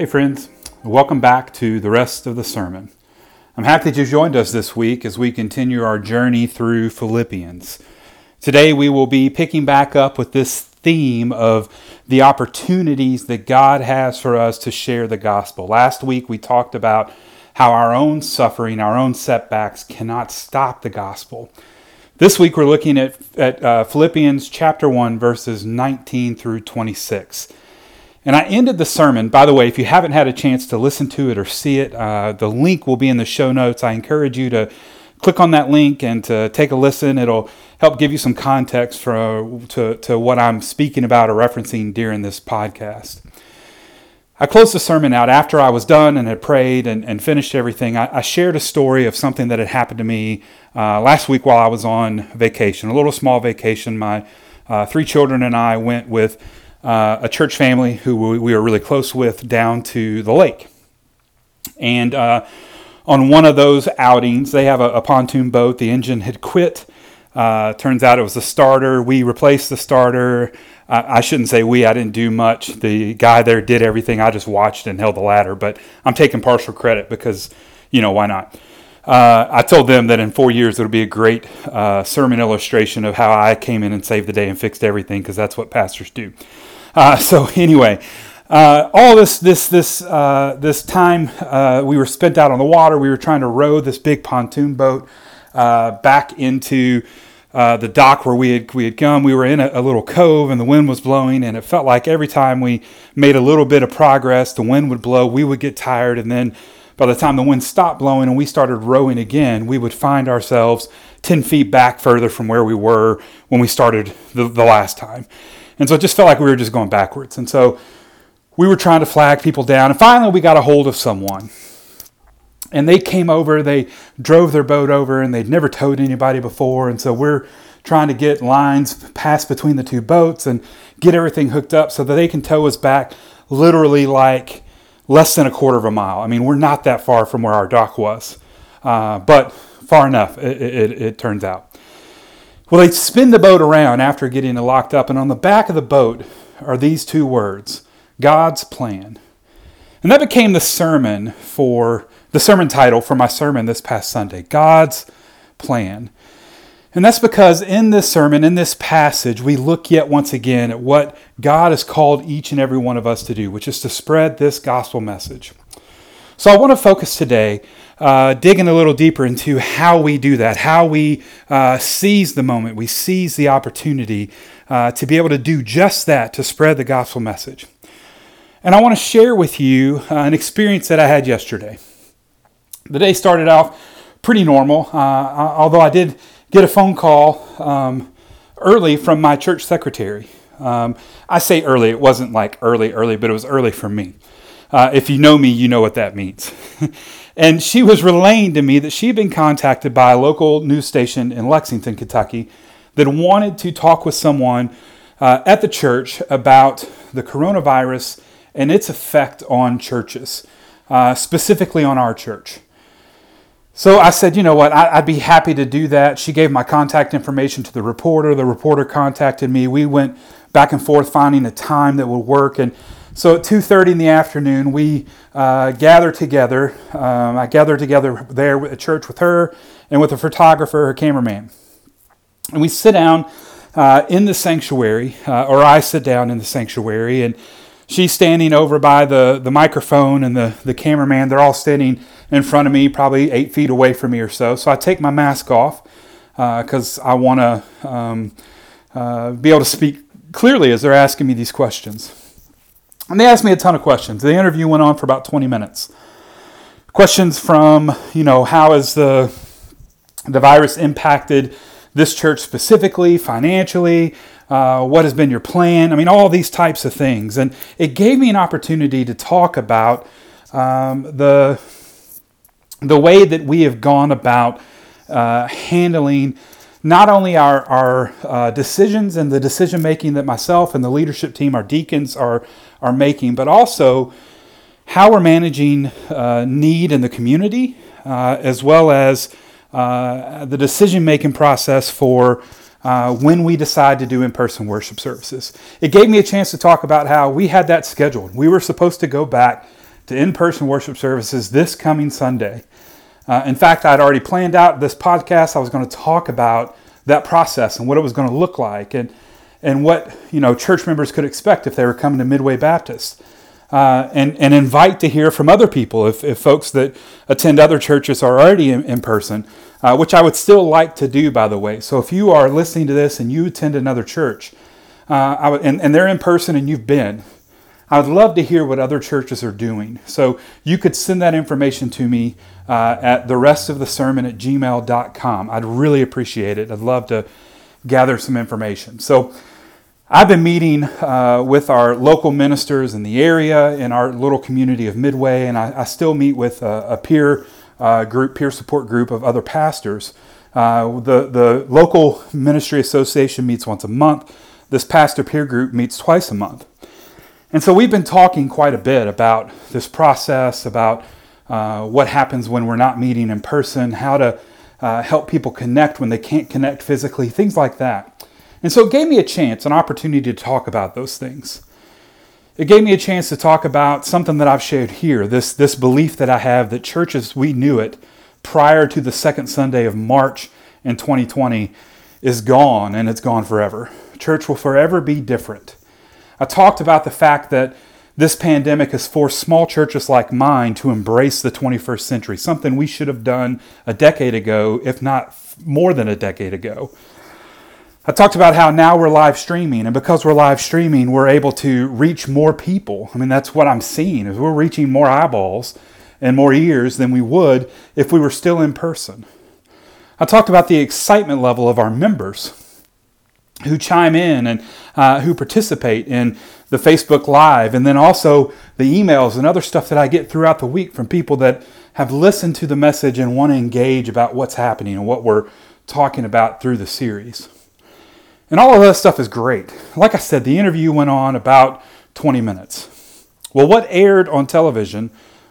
Hey, friends, welcome back to the rest of the sermon. I'm happy that you joined us this week as we continue our journey through Philippians. Today, we will be picking back up with this theme of the opportunities that God has for us to share the gospel. Last week, we talked about how our own suffering, our own setbacks cannot stop the gospel. This week, we're looking at, at uh, Philippians chapter 1, verses 19 through 26. And I ended the sermon, by the way, if you haven't had a chance to listen to it or see it, uh, the link will be in the show notes. I encourage you to click on that link and to take a listen. It'll help give you some context for, to, to what I'm speaking about or referencing during this podcast. I closed the sermon out after I was done and had prayed and, and finished everything. I, I, shared a story of something that had happened to me uh, last week while I was on vacation, a little small vacation. My uh, three children and I went with uh, a church family who we, we, were really close with down to the lake. And uh, on one of those outings, they have a, a pontoon boat. The engine had quit. Uh, turns out it was the starter. We replaced the starter. I shouldn't say we, I didn't do much. The guy there did everything. I just watched and held the ladder, but I'm taking partial credit because, you know, why not? Uh, I told them that in four years it'll be a great uh, sermon illustration of how I came in and saved the day and fixed everything because that's what pastors do. Uh, so anyway, uh, all this this this uh, this time uh, we were spent out on the water. We were trying to row this big pontoon boat uh, back into uh, the dock where we had we had come. We were in a, a, little cove, and the wind was blowing, and it felt like every time we made a little bit of progress, the wind would blow. We would get tired, and then by the time the wind stopped blowing and we started rowing again, we would find ourselves ten feet back further from where we were when we started the, the last time. And so it just felt like we were just going backwards. And so we were trying to flag people down. And finally, we got a hold of someone. And they came over, they drove their boat over, and they'd never towed anybody before. And so we're trying to get lines passed between the two boats and get everything hooked up so that they can tow us back literally like less than a quarter of a mile. I mean, we're not that far from where our dock was, uh, but far enough, it, it, it turns out. Well, they spin the boat around after getting it locked up, and on the back of the boat are these two words God's plan. And that became the sermon for the sermon title for my sermon this past Sunday God's plan. And that's because in this sermon, in this passage, we look yet once again at what God has called each and every one of us to do, which is to spread this gospel message. So I want to focus today uh, digging a little deeper into how we do that, how we uh, seize the moment, we seize the opportunity uh, to be able to do just that, to spread the gospel message. And I want to share with you uh, an experience that I had yesterday. The day started off pretty normal, uh, although I did get a phone call um, early from my church secretary. Um, I say early, it wasn't like early, early, but it was early for me. Uh, if you know me, you know what that means. and she was relaying to me that she had been contacted by a local news station in Lexington, Kentucky, that wanted to talk with someone uh, at the church about the coronavirus and its effect on churches, uh, specifically on our church. So I said, you know what, I, would be happy to do that. She gave my contact information to the reporter. The reporter contacted me. We went back and forth finding a time that would work. And so at 2.30 in the afternoon, we uh, gather together. Um, I gather together there at church with her and with a photographer, her cameraman. And we sit down uh, in the sanctuary, uh, or I sit down in the sanctuary, and she's standing over by the, the microphone and the, the cameraman. They're all standing in front of me, probably eight feet away from me or so. So I take my mask off because uh, I want to um, uh, be able to speak clearly as they're asking me these questions. And they asked me a ton of questions. The interview went on for about 20 minutes. Questions from, you know, how has the, the virus impacted this church specifically, financially? Uh, what has been your plan? I mean, all these types of things. And it gave me an opportunity to talk about um, the, the way that we have gone about uh, handling not only our, our uh, decisions and the decision making that myself and the leadership team, our deacons, are, are making, but also how we're managing uh, need in the community, uh, as well as uh, the decision making process for uh, when we decide to do in person worship services. It gave me a chance to talk about how we had that scheduled. We were supposed to go back to in person worship services this coming Sunday. Uh, in fact, I'd already planned out this podcast. I was going to talk about that process and what it was going to look like and, and what you know church members could expect if they were coming to Midway Baptist. Uh, and, and invite to hear from other people if, if folks that attend other churches are already in, in person, uh, which I would still like to do, by the way. So if you are listening to this and you attend another church, uh, and, and they're in person and you've been, I would love to hear what other churches are doing. So you could send that information to me uh, at the rest of the sermon at gmail.com. I'd really appreciate it. I'd love to gather some information. So I've been meeting uh, with our local ministers in the area in our little community of Midway, and I, I still meet with a, a peer uh, group, peer support group of other pastors. Uh, the, the local ministry association meets once a month. This pastor peer group meets twice a month. And so we've been talking quite a bit about this process, about uh, what happens when we're not meeting in person, how to uh, help people connect when they can't connect physically, things like that. And so it gave me a chance, an opportunity to talk about those things. It gave me a chance to talk about something that I've shared here this, this belief that I have that churches, we knew it prior to the second Sunday of March in 2020, is gone and it's gone forever. Church will forever be different. I talked about the fact that this pandemic has forced small churches like mine to embrace the 21st century, something we should have done a decade ago, if not more than a decade ago. I talked about how now we're live streaming, and because we're live streaming, we're able to reach more people. I mean, that's what I'm seeing is we're reaching more eyeballs and more ears than we would if we were still in person. I talked about the excitement level of our members who chime in and uh, who participate in the Facebook Live, and then also the emails and other stuff that I get throughout the week from people that have listened to the message and want to engage about what's happening and what we're talking about through the series. And all of that stuff is great. Like I said, the interview went on about 20 minutes. Well, what aired on television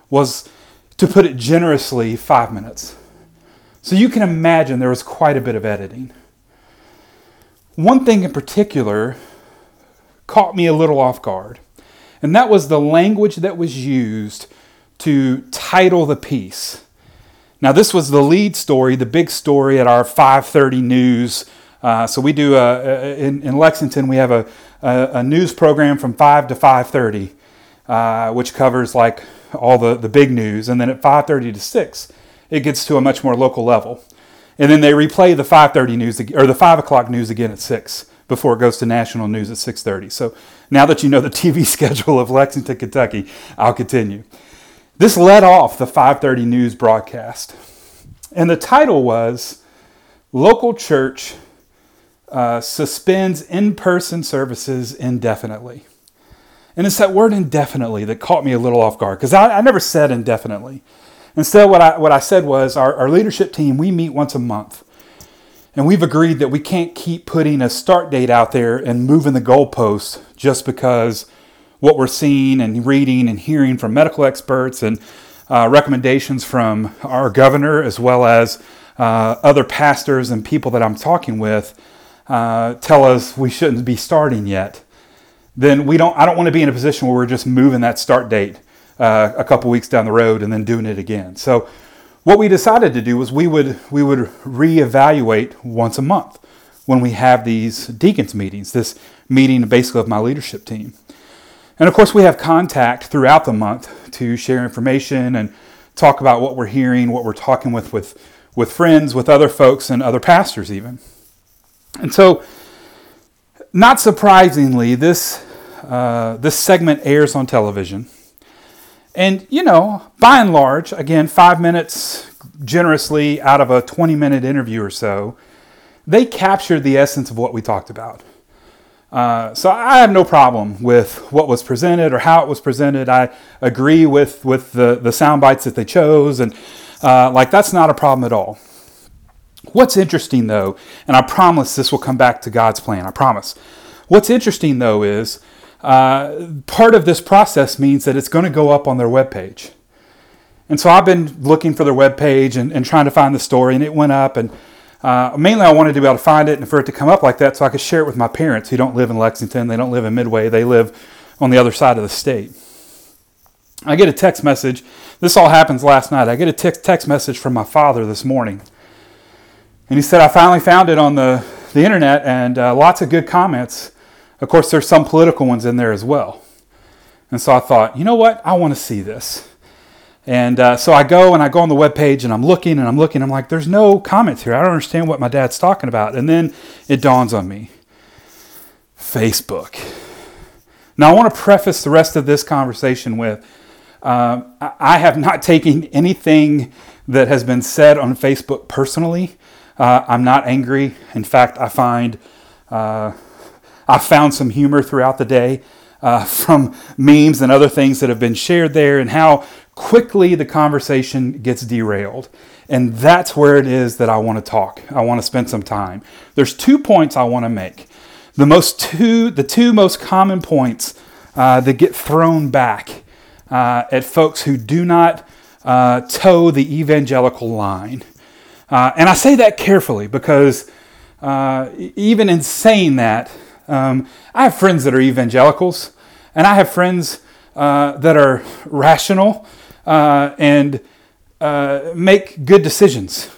was, to put it generously, five minutes. So you can imagine there was quite a bit of editing. One thing in particular caught me a little off guard, and that was the language that was used to title the piece. Now, this was the lead story, the big story at our 5:30 news uh, so we do a, a, in, in, Lexington we have a, a, news program from five to five thirty, uh, which covers like all the, the big news, and then at five thirty to six, it gets to a much more local level, and then they replay the five thirty news or the five o'clock news again at six before it goes to national news at six thirty. So now that you know the TV schedule of Lexington, Kentucky, I'll continue. This led off the 5:30 news broadcast, and the title was "Local Church." Uh, suspends in person services indefinitely. And it's that word indefinitely that caught me a little off guard because I, I, never said indefinitely. Instead, what I, what I said was our, our leadership team, we meet once a month. And we've agreed that we can't keep putting a start date out there and moving the goalposts just because what we're seeing and reading and hearing from medical experts and uh, recommendations from our governor as well as uh, other pastors and people that I'm talking with uh, tell us we shouldn't be starting yet, then we don't. I don't want to be in a position where we're just moving that start date uh, a couple weeks down the road and then doing it again. So, what we decided to do was we would we would reevaluate once a month when we have these deacons meetings. This meeting basically of my leadership team. And of course, we have contact throughout the month to share information and talk about what we're hearing, what we're talking with with with friends, with other folks, and other pastors even. And so, not surprisingly, this, uh, this segment airs on television. And, you know, by and large, again, five minutes generously out of a 20 minute interview or so, they captured the essence of what we talked about. Uh, so I have no problem with what was presented or how it was presented. I agree with, with the, the sound bites that they chose, and uh, like that's not a problem at all. What's interesting though, and I promise this will come back to God's plan, I promise. What's interesting though is uh, part of this process means that it's going to go up on their webpage. And so I've been looking for their webpage and, and trying to find the story, and it went up. And uh, mainly I wanted to be able to find it and for it to come up like that so I could share it with my parents who don't live in Lexington, they don't live in Midway, they live on the other side of the state. I get a text message. This all happens last night. I get a text, text message from my father this morning. And he said, I finally found it on the, the internet and uh, lots of good comments. Of course, there's some political ones in there as well. And so I thought, you know what? I want to see this. And uh, so I go and I go on the web page and I'm looking and I'm looking. I'm like, there's no comments here. I don't understand what my dad's talking about. And then it dawns on me Facebook. Now, I want to preface the rest of this conversation with uh, I have not taken anything that has been said on Facebook personally. Uh, I'm not angry. In fact, I find uh, I found some humor throughout the day uh, from memes and other things that have been shared there, and how quickly the conversation gets derailed. And that's where it is that I want to talk. I want to spend some time. There's two points I want to make. The most two, the two most common points uh, that get thrown back uh, at folks who do not uh, toe the evangelical line. Uh, and I say that carefully because uh, even in saying that, um, I have friends that are evangelicals, and I have friends uh, that are rational and make good decisions.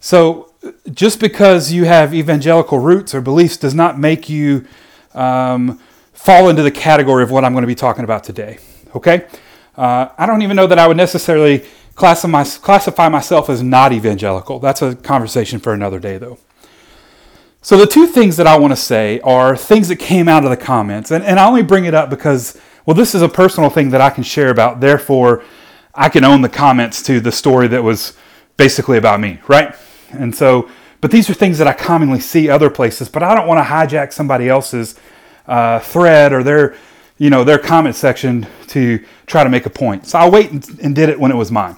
So just because you have evangelical roots or beliefs does not make you um, fall into the category of what I'm going to be talking about today. Okay? Uh, I don't even know that I would necessarily classify, myself as not evangelical. That's a conversation for another day, though. So, the two things that I want to say are things that came out of the comments. And, and I only bring it up because, well, this is a personal thing that I can share about. Therefore, I can own the comments to the story that was basically about me, right? And so, but these are things that I commonly see other places, but I don't want to hijack somebody else's uh, thread or their, you know, their comment section to try to make a point. So I'll wait and, and did it when it was mine.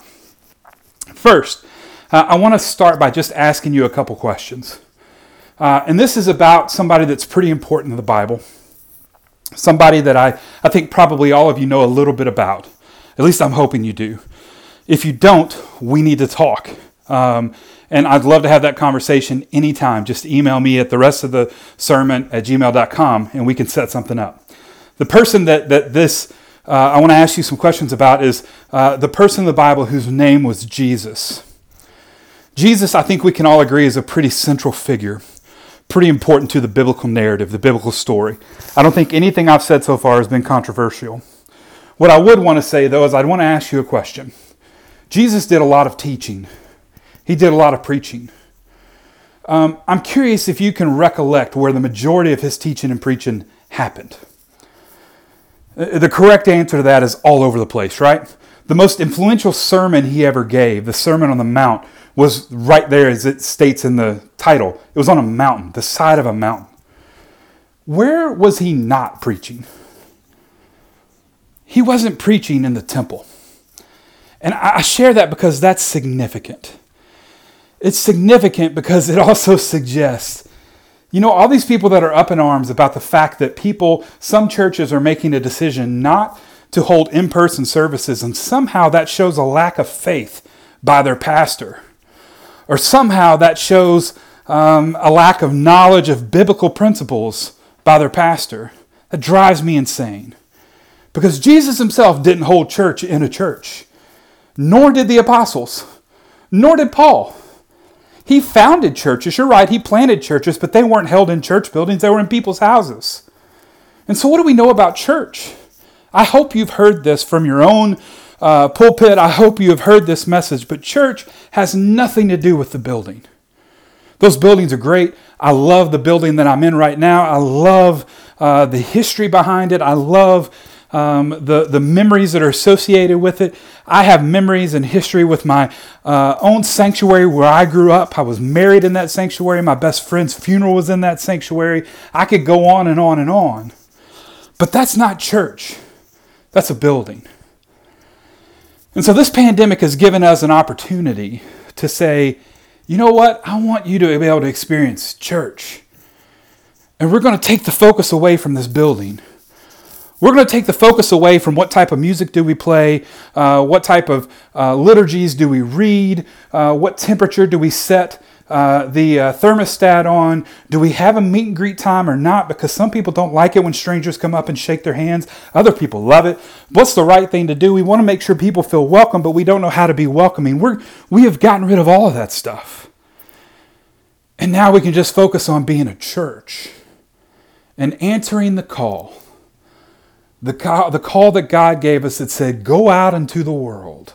First, uh, I want to start by just asking you a couple questions. Uh, and this is about somebody that's pretty important in the Bible, somebody that I, I think probably all of you know a little bit about. At least I'm hoping you do. If you don't, we need to talk. Um, and I'd love to have that conversation anytime. Just email me at the rest of the sermon at gmail.com and we can set something up. The person that, that this, uh, I want to ask you some questions about is uh, the person in the Bible whose name was Jesus. Jesus, I think we can all agree, is a pretty central figure, pretty important to the biblical narrative, the biblical story. I don't think anything I've said so far has been controversial. What I would want to say, though, is I'd want to ask you a question. Jesus did a lot of teaching. He did a lot of preaching. Um, I'm curious if you can recollect where the majority of his teaching and preaching happened. Uh, the correct answer to that is all over the place, right? The most influential sermon he ever gave, the Sermon on the Mount, was right there as it states in the title. It was on a mountain, the side of a mountain. Where was he not preaching? He wasn't preaching in the temple. And I share that because that's significant. It's significant because it also suggests, you know, all these people that are up in arms about the fact that people, some churches are making a decision not to hold in person services, and somehow that shows a lack of faith by their pastor. Or somehow that shows um, a lack of knowledge of biblical principles by their pastor. That drives me insane. Because Jesus himself didn't hold church in a church, nor did the apostles, nor did Paul. He founded churches. You're right, he planted churches, but they weren't held in church buildings, they were in people's houses. And so, what do we know about church? I hope you've heard this from your own uh, pulpit. I hope you have heard this message, but church has nothing to do with the building. Those buildings are great. I love the building that I'm in right now. I love uh, the history behind it. I love um, the, the memories that are associated with it. I have memories and history with my uh, own sanctuary where I grew up. I was married in that sanctuary. My best friend's funeral was in that sanctuary. I could go on and on and on. But that's not church, that's a building. And so this pandemic has given us an opportunity to say, you know what? I want you to be able to experience church. And we're going to take the focus away from this building. We're going to take the focus away from what type of music do we play, uh, what type of uh, liturgies do we read, uh, what temperature do we set uh, the uh, thermostat on? Do we have a meet and greet time or not? Because some people don't like it when strangers come up and shake their hands. Other people love it. What's the right thing to do? We want to make sure people feel welcome, but we don't know how to be welcoming. We're, we have gotten rid of all of that stuff. And now we can just focus on being a church and answering the call. The call, the call that God gave us that said, Go out into the world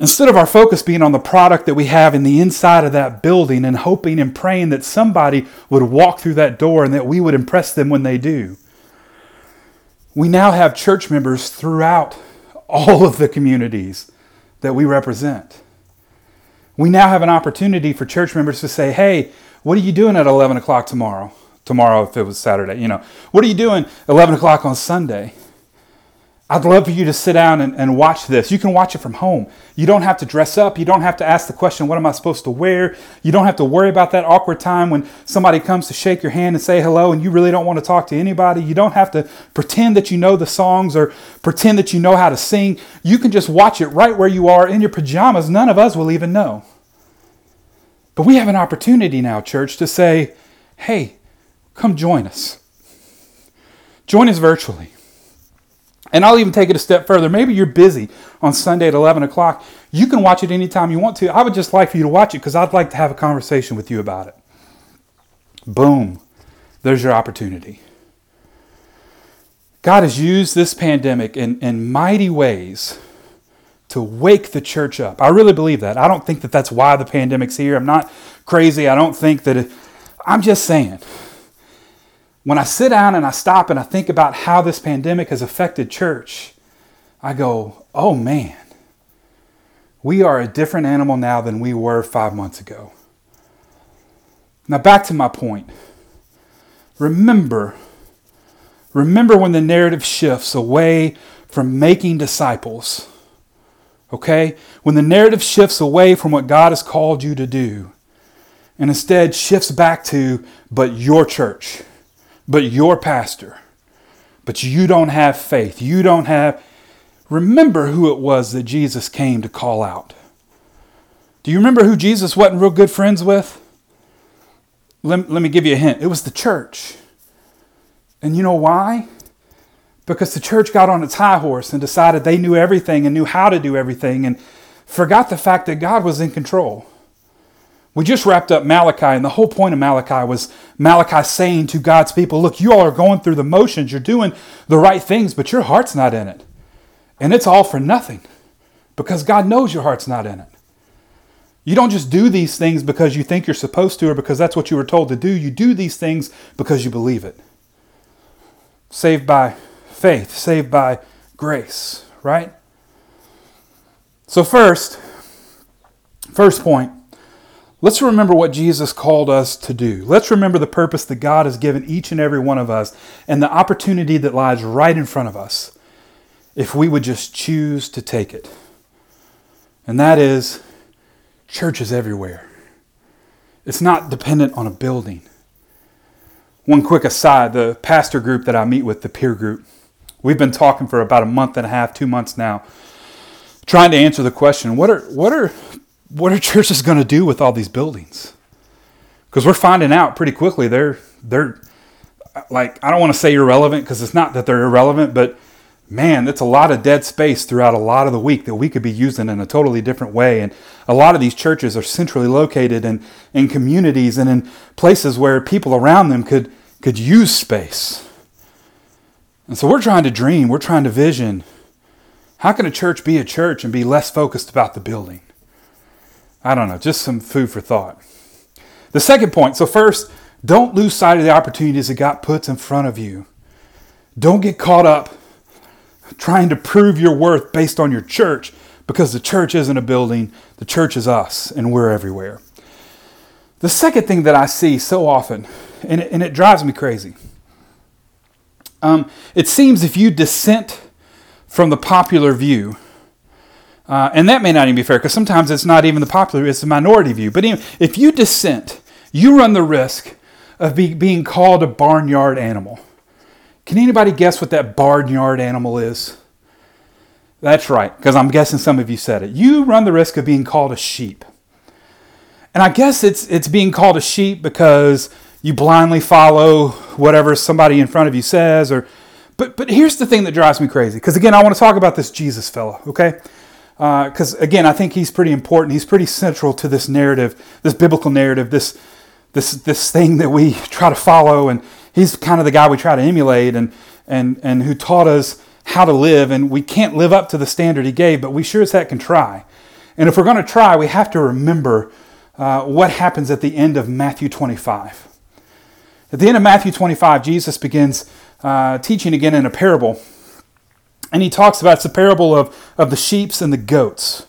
Instead of our focus being on the product that we have in the inside of that building and hoping and praying that somebody would walk through that door and that we would impress them when they do, we now have church members throughout all of the communities that we represent. We now have an opportunity for church members to say, hey, what are you doing at 11 o'clock tomorrow? Tomorrow, if it was Saturday, you know, what are you doing 11 o'clock on Sunday? I'd love for you to sit down and, and, watch this. You can watch it from home. You don't have to dress up. You don't have to ask the question, What am I supposed to wear? You don't have to worry about that awkward time when somebody comes to shake your hand and say hello and you really don't want to talk to anybody. You don't have to pretend that you know the songs or pretend that you know how to sing. You can just watch it right where you are in your pajamas. None of us will even know. But we have an opportunity now, church, to say, Hey, come join us. Join us virtually. And I'll even take it a step further. Maybe you're busy on Sunday at 11 o'clock. You can watch it anytime you want to. I would just like for you to watch it because I'd like to have a conversation with you about it. Boom. There's your opportunity. God has used this pandemic in, in mighty ways to wake the church up. I really believe that. I don't think that that's why the pandemic's here. I'm not crazy. I don't think that it, I'm just saying when I sit down and I stop and I think about how this pandemic has affected church, I go, oh man, we are a different animal now than we were five months ago. Now, back to my point. Remember, remember when the narrative shifts away from making disciples, okay? When the narrative shifts away from what God has called you to do and instead shifts back to, but your church but your pastor. But you don't have faith. You don't have. Remember who it was that Jesus came to call out. Do you remember who Jesus wasn't real good friends with? Let, let me give you a hint. It was the church. And you know why? Because the church got on its high horse and decided they knew everything and knew how to do everything and forgot the fact that God was in control. We just wrapped up Malachi, and the whole point of Malachi was Malachi saying to God's people, Look, you all are going through the motions, you're doing the right things, but your heart's not in it. And it's all for nothing because God knows your heart's not in it. You don't just do these things because you think you're supposed to or because that's what you were told to do. You do these things because you believe it. Saved by faith, saved by grace, right? So, first, first point Let's remember what Jesus called us to do. Let's remember the purpose that God has given each and every one of us and the opportunity that lies right in front of us if we would just choose to take it. And that is churches everywhere. It's not dependent on a building. One quick aside the pastor group that I meet with, the peer group, we've been talking for about a month and a half, two months now, trying to answer the question what are, what are what are churches going to do with all these buildings? Because we're finding out pretty quickly they're they're like I don't want to say irrelevant because it's not that they're irrelevant, but man, that's a lot of dead space throughout a lot of the week that we could be using in a totally different way. And a lot of these churches are centrally located in, in communities and in places where people around them could could use space. And so we're trying to dream, we're trying to vision. How can a church be a church and be less focused about the building? I don't know, just some food for thought. The second point so, first, don't lose sight of the opportunities that God puts in front of you. Don't get caught up trying to prove your worth based on your church because the church isn't a building, the church is us, and we're everywhere. The second thing that I see so often, and it, and it drives me crazy, um, it seems if you dissent from the popular view, uh, and that may not even be fair because sometimes it's not even the popular, it's the minority view. But even, if you dissent, you run the risk of be, being called a barnyard animal. Can anybody guess what that barnyard animal is? That's right, because I'm guessing some of you said it. You run the risk of being called a sheep. And I guess it's it's being called a sheep because you blindly follow whatever somebody in front of you says or but but here's the thing that drives me crazy because again I want to talk about this Jesus fella, okay? Because uh, again I think he's pretty important. He's pretty central to this narrative, this biblical narrative, this this this thing that we try to follow, and he's kind of the guy we try to emulate, and and and who taught us how to live. And we can't live up to the standard he gave, but we sure as heck can try. And if we're going to try, we have to remember uh, what happens at the end of Matthew 25. At the end of Matthew 25, Jesus begins uh, teaching again in a parable. And he talks about it's the parable of, of the sheeps and the goats.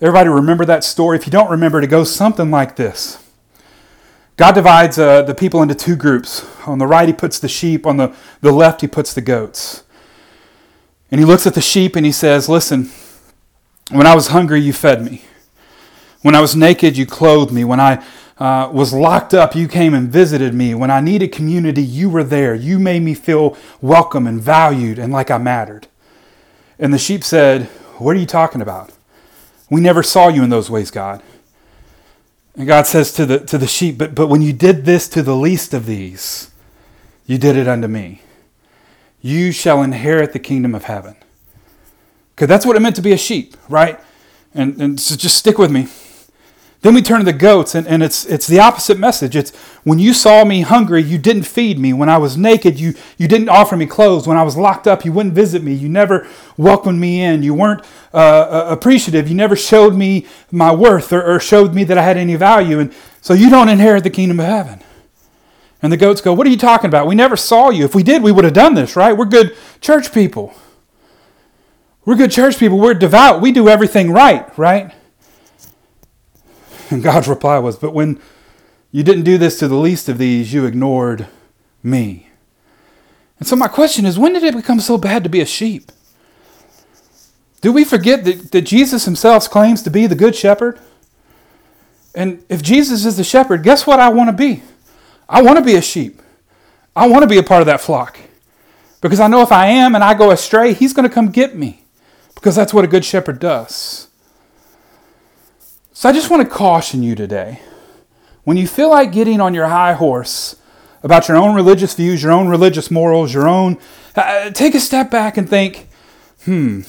Everybody remember that story? If you don't remember, it goes something like this. God divides uh, the people into two groups. On the right, he puts the sheep, on the, the left, he puts the goats. And he looks at the sheep and he says, Listen, when I was hungry, you fed me. When I was naked, you clothed me. When I uh, was locked up, you came and visited me. When I needed community, you were there. You made me feel welcome and valued and like I mattered. And the sheep said, What are you talking about? We never saw you in those ways, God. And God says to the, to the sheep, but, but when you did this to the least of these, you did it unto me. You shall inherit the kingdom of heaven. Because that's what it meant to be a sheep, right? And, and so just stick with me. Then we turn to the goats, and, and it's, it's the opposite message. It's when you saw me hungry, you didn't feed me. When I was naked, you, you didn't offer me clothes. When I was locked up, you wouldn't visit me. You never welcomed me in. You weren't uh, uh, appreciative. You never showed me my worth or, or showed me that I had any value. And so you don't inherit the kingdom of heaven. And the goats go, What are you talking about? We never saw you. If we did, we would have done this, right? We're good church people. We're good church people. We're devout. We do everything right, right? And God's reply was, But when you didn't do this to the least of these, you ignored me. And so my question is, when did it become so bad to be a sheep? Do we forget that, that Jesus himself claims to be the good shepherd? And if Jesus is the shepherd, guess what I want to be? I want to be a sheep. I want to be a part of that flock. Because I know if I am and I go astray, he's going to come get me. Because that's what a good shepherd does. So I just want to caution you today. When you feel like getting on your high horse about your own religious views, your own religious morals, your own, uh, take a step back and think, hmm,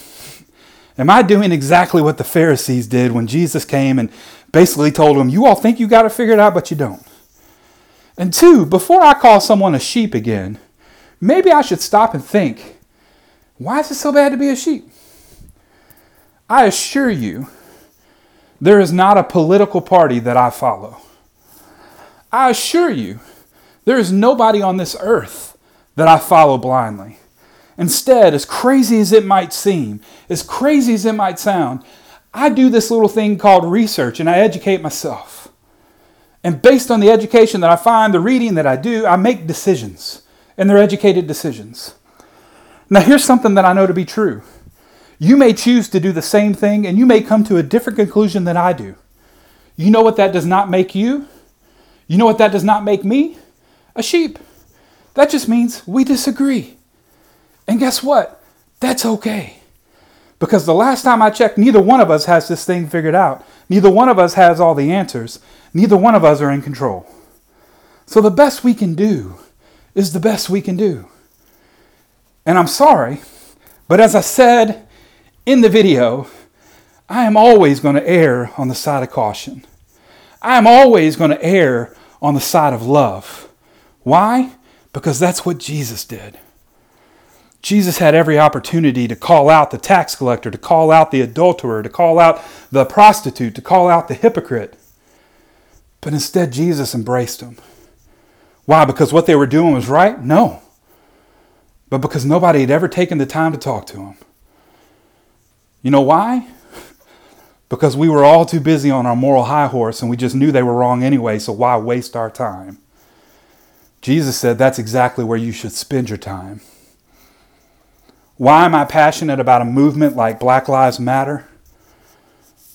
am I doing exactly what the Pharisees did when Jesus came and basically told them, you all think you got it figured out, but you don't? And two, before I call someone a sheep again, maybe I should stop and think, why is it so bad to be a sheep? I assure you, there is not a political party that I follow. I assure you, there is nobody on this earth that I follow blindly. Instead, as crazy as it might seem, as crazy as it might sound, I do this little thing called research and I educate myself. And based on the education that I find, the reading that I do, I make decisions. And they're educated decisions. Now, here's something that I know to be true you may choose to do the same thing and you may come to a different conclusion than I do. You know what that does not make you? You know what that does not make me? A sheep. That just means we disagree. And guess what? That's okay. Because the last time I checked, neither one of us has this thing figured out. Neither one of us has all the answers. Neither one of us are in control. So the best we can do is the best we can do. And I'm sorry, but as I said in the video, I am always going to err on the side of caution. I am always going to err on the side of love. Why? Because that's what Jesus did. Jesus had every opportunity to call out the tax collector, to call out the adulterer, to call out the prostitute, to call out the hypocrite. But instead, Jesus embraced them. Why? Because what they were doing was right? No. But because nobody had ever taken the time to talk to him. You know why? Because we were all too busy on our moral high horse and we just knew they were wrong anyway, so why waste our time? Jesus said that's exactly where you should spend your time. Why am I passionate about a movement like Black Lives Matter?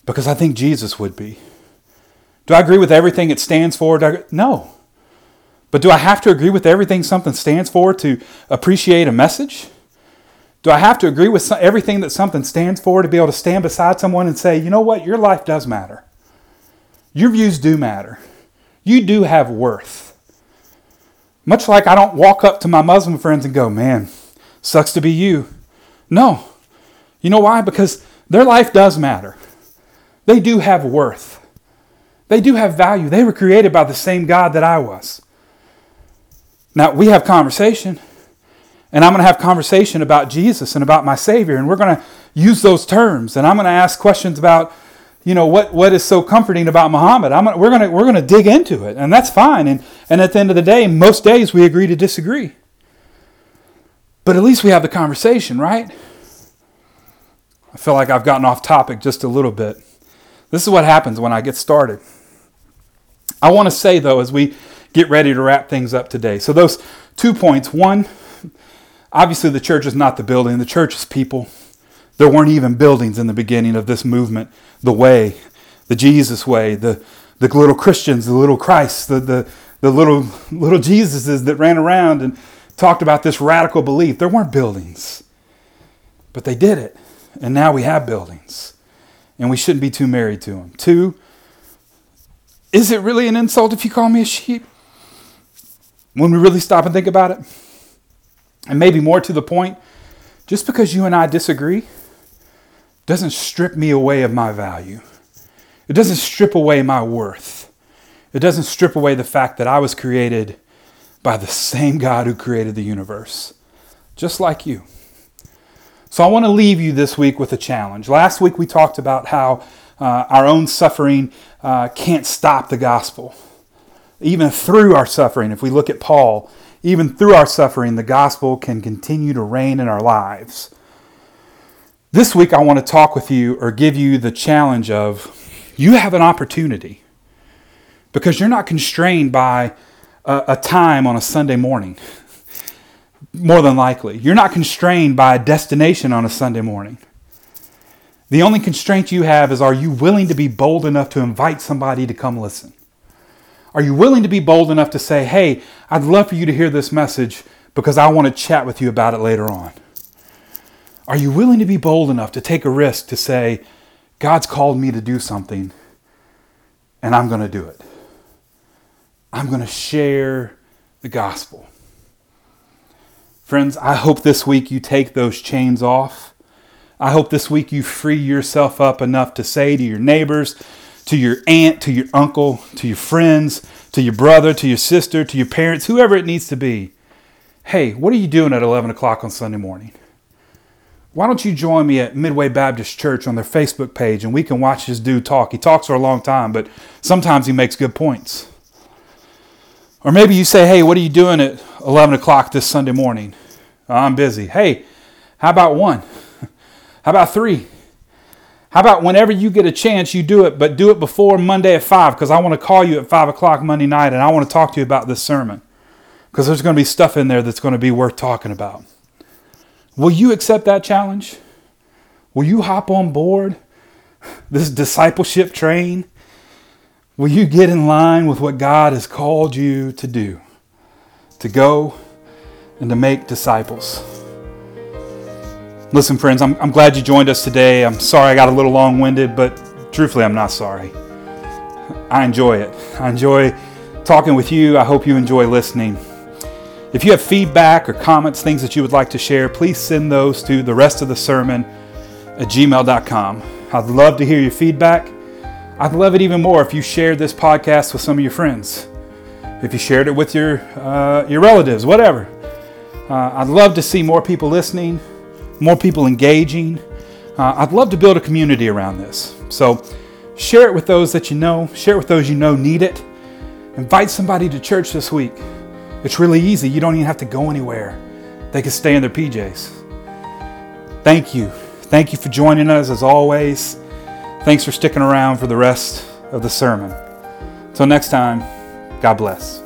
Because I think Jesus would be. Do I agree with everything it stands for? No. But do I have to agree with everything something stands for to appreciate a message? Do I have to agree with everything that something stands for to be able to stand beside someone and say, you know what, your life does matter? Your views do matter. You do have worth. Much like I don't walk up to my Muslim friends and go, man, sucks to be you. No. You know why? Because their life does matter. They do have worth. They do have value. They were created by the same God that I was. Now, we have conversation, and I'm going to have conversation about Jesus and about my Savior, and we're going to use those terms, and I'm going to ask questions about you know what what is so comforting about Muhammad. I'm, we're gonna we're gonna dig into it, and that's fine. And and at the end of the day, most days we agree to disagree. But at least we have the conversation, right? I feel like I've gotten off topic just a little bit. This is what happens when I get started. I want to say though, as we get ready to wrap things up today. So those two points. One, obviously the church is not the building. The church is people. There weren't even buildings in the beginning of this movement. The way, the Jesus way, the, the little Christians, the little Christ, the, the, the little, little Jesuses that ran around and talked about this radical belief. There weren't buildings, but they did it. And now we have buildings. And we shouldn't be too married to them. Two, is it really an insult if you call me a sheep? When we really stop and think about it? And maybe more to the point, just because you and I disagree doesn't strip me away of my value. It doesn't strip away my worth. It doesn't strip away the fact that I was created by the same God who created the universe, just like you. So I want to leave you this week with a challenge. Last week we talked about how uh, our own suffering uh, can't stop the gospel. Even through our suffering, if we look at Paul, even through our suffering, the gospel can continue to reign in our lives. This week, I want to talk with you or give you the challenge of you have an opportunity because you're not constrained by a, a, time on a Sunday morning, more than likely. You're not constrained by a destination on a Sunday morning. The only constraint you have is are you willing to be bold enough to invite somebody to come listen? Are you willing to be bold enough to say, hey, I'd love for you to hear this message because I want to chat with you about it later on? Are you willing to be bold enough to take a risk to say, God's called me to do something and I'm going to do it? I'm going to share the gospel. Friends, I hope this week you take those chains off. I hope this week you free yourself up enough to say to your neighbors, to your aunt, to your uncle, to your friends, to your brother, to your sister, to your parents, whoever it needs to be, hey, what are you doing at 11 o'clock on Sunday morning? why don't you join me at Midway Baptist Church on their Facebook page and we can watch this dude talk? He talks for a long time, but sometimes he makes good points. Or maybe you say, hey, what are you doing at 11 o'clock this Sunday morning? I'm busy. Hey, how about one? How about three? How about whenever you get a chance, you do it, but do it before Monday at 5 because I want to call you at 5 o'clock Monday night and I want to talk to you about this sermon because there's going to be stuff in there that's going to be worth talking about. Will you accept that challenge? Will you hop on board this discipleship train? Will you get in line with what God has called you to do? To go and to make disciples. Listen, friends, I'm, I'm glad you joined us today. I'm sorry I got a little long winded, but truthfully, I'm not sorry. I enjoy it. I enjoy talking with you. I hope you enjoy listening. If you have feedback or comments, things that you would like to share, please send those to the rest of the sermon at gmail.com. I'd love to hear your feedback. I'd love it even more if you shared this podcast with some of your friends, if you shared it with your, uh, your relatives, whatever. Uh, I'd love to see more people listening, more people engaging. Uh, I'd love to build a community around this. So share it with those that you know, share it with those you know need it. Invite somebody to church this week. It's really easy. You don't even have to go anywhere. They can stay in their PJs. Thank you. Thank you for joining us as always. Thanks for sticking around for the rest of the sermon. Until next time, God bless.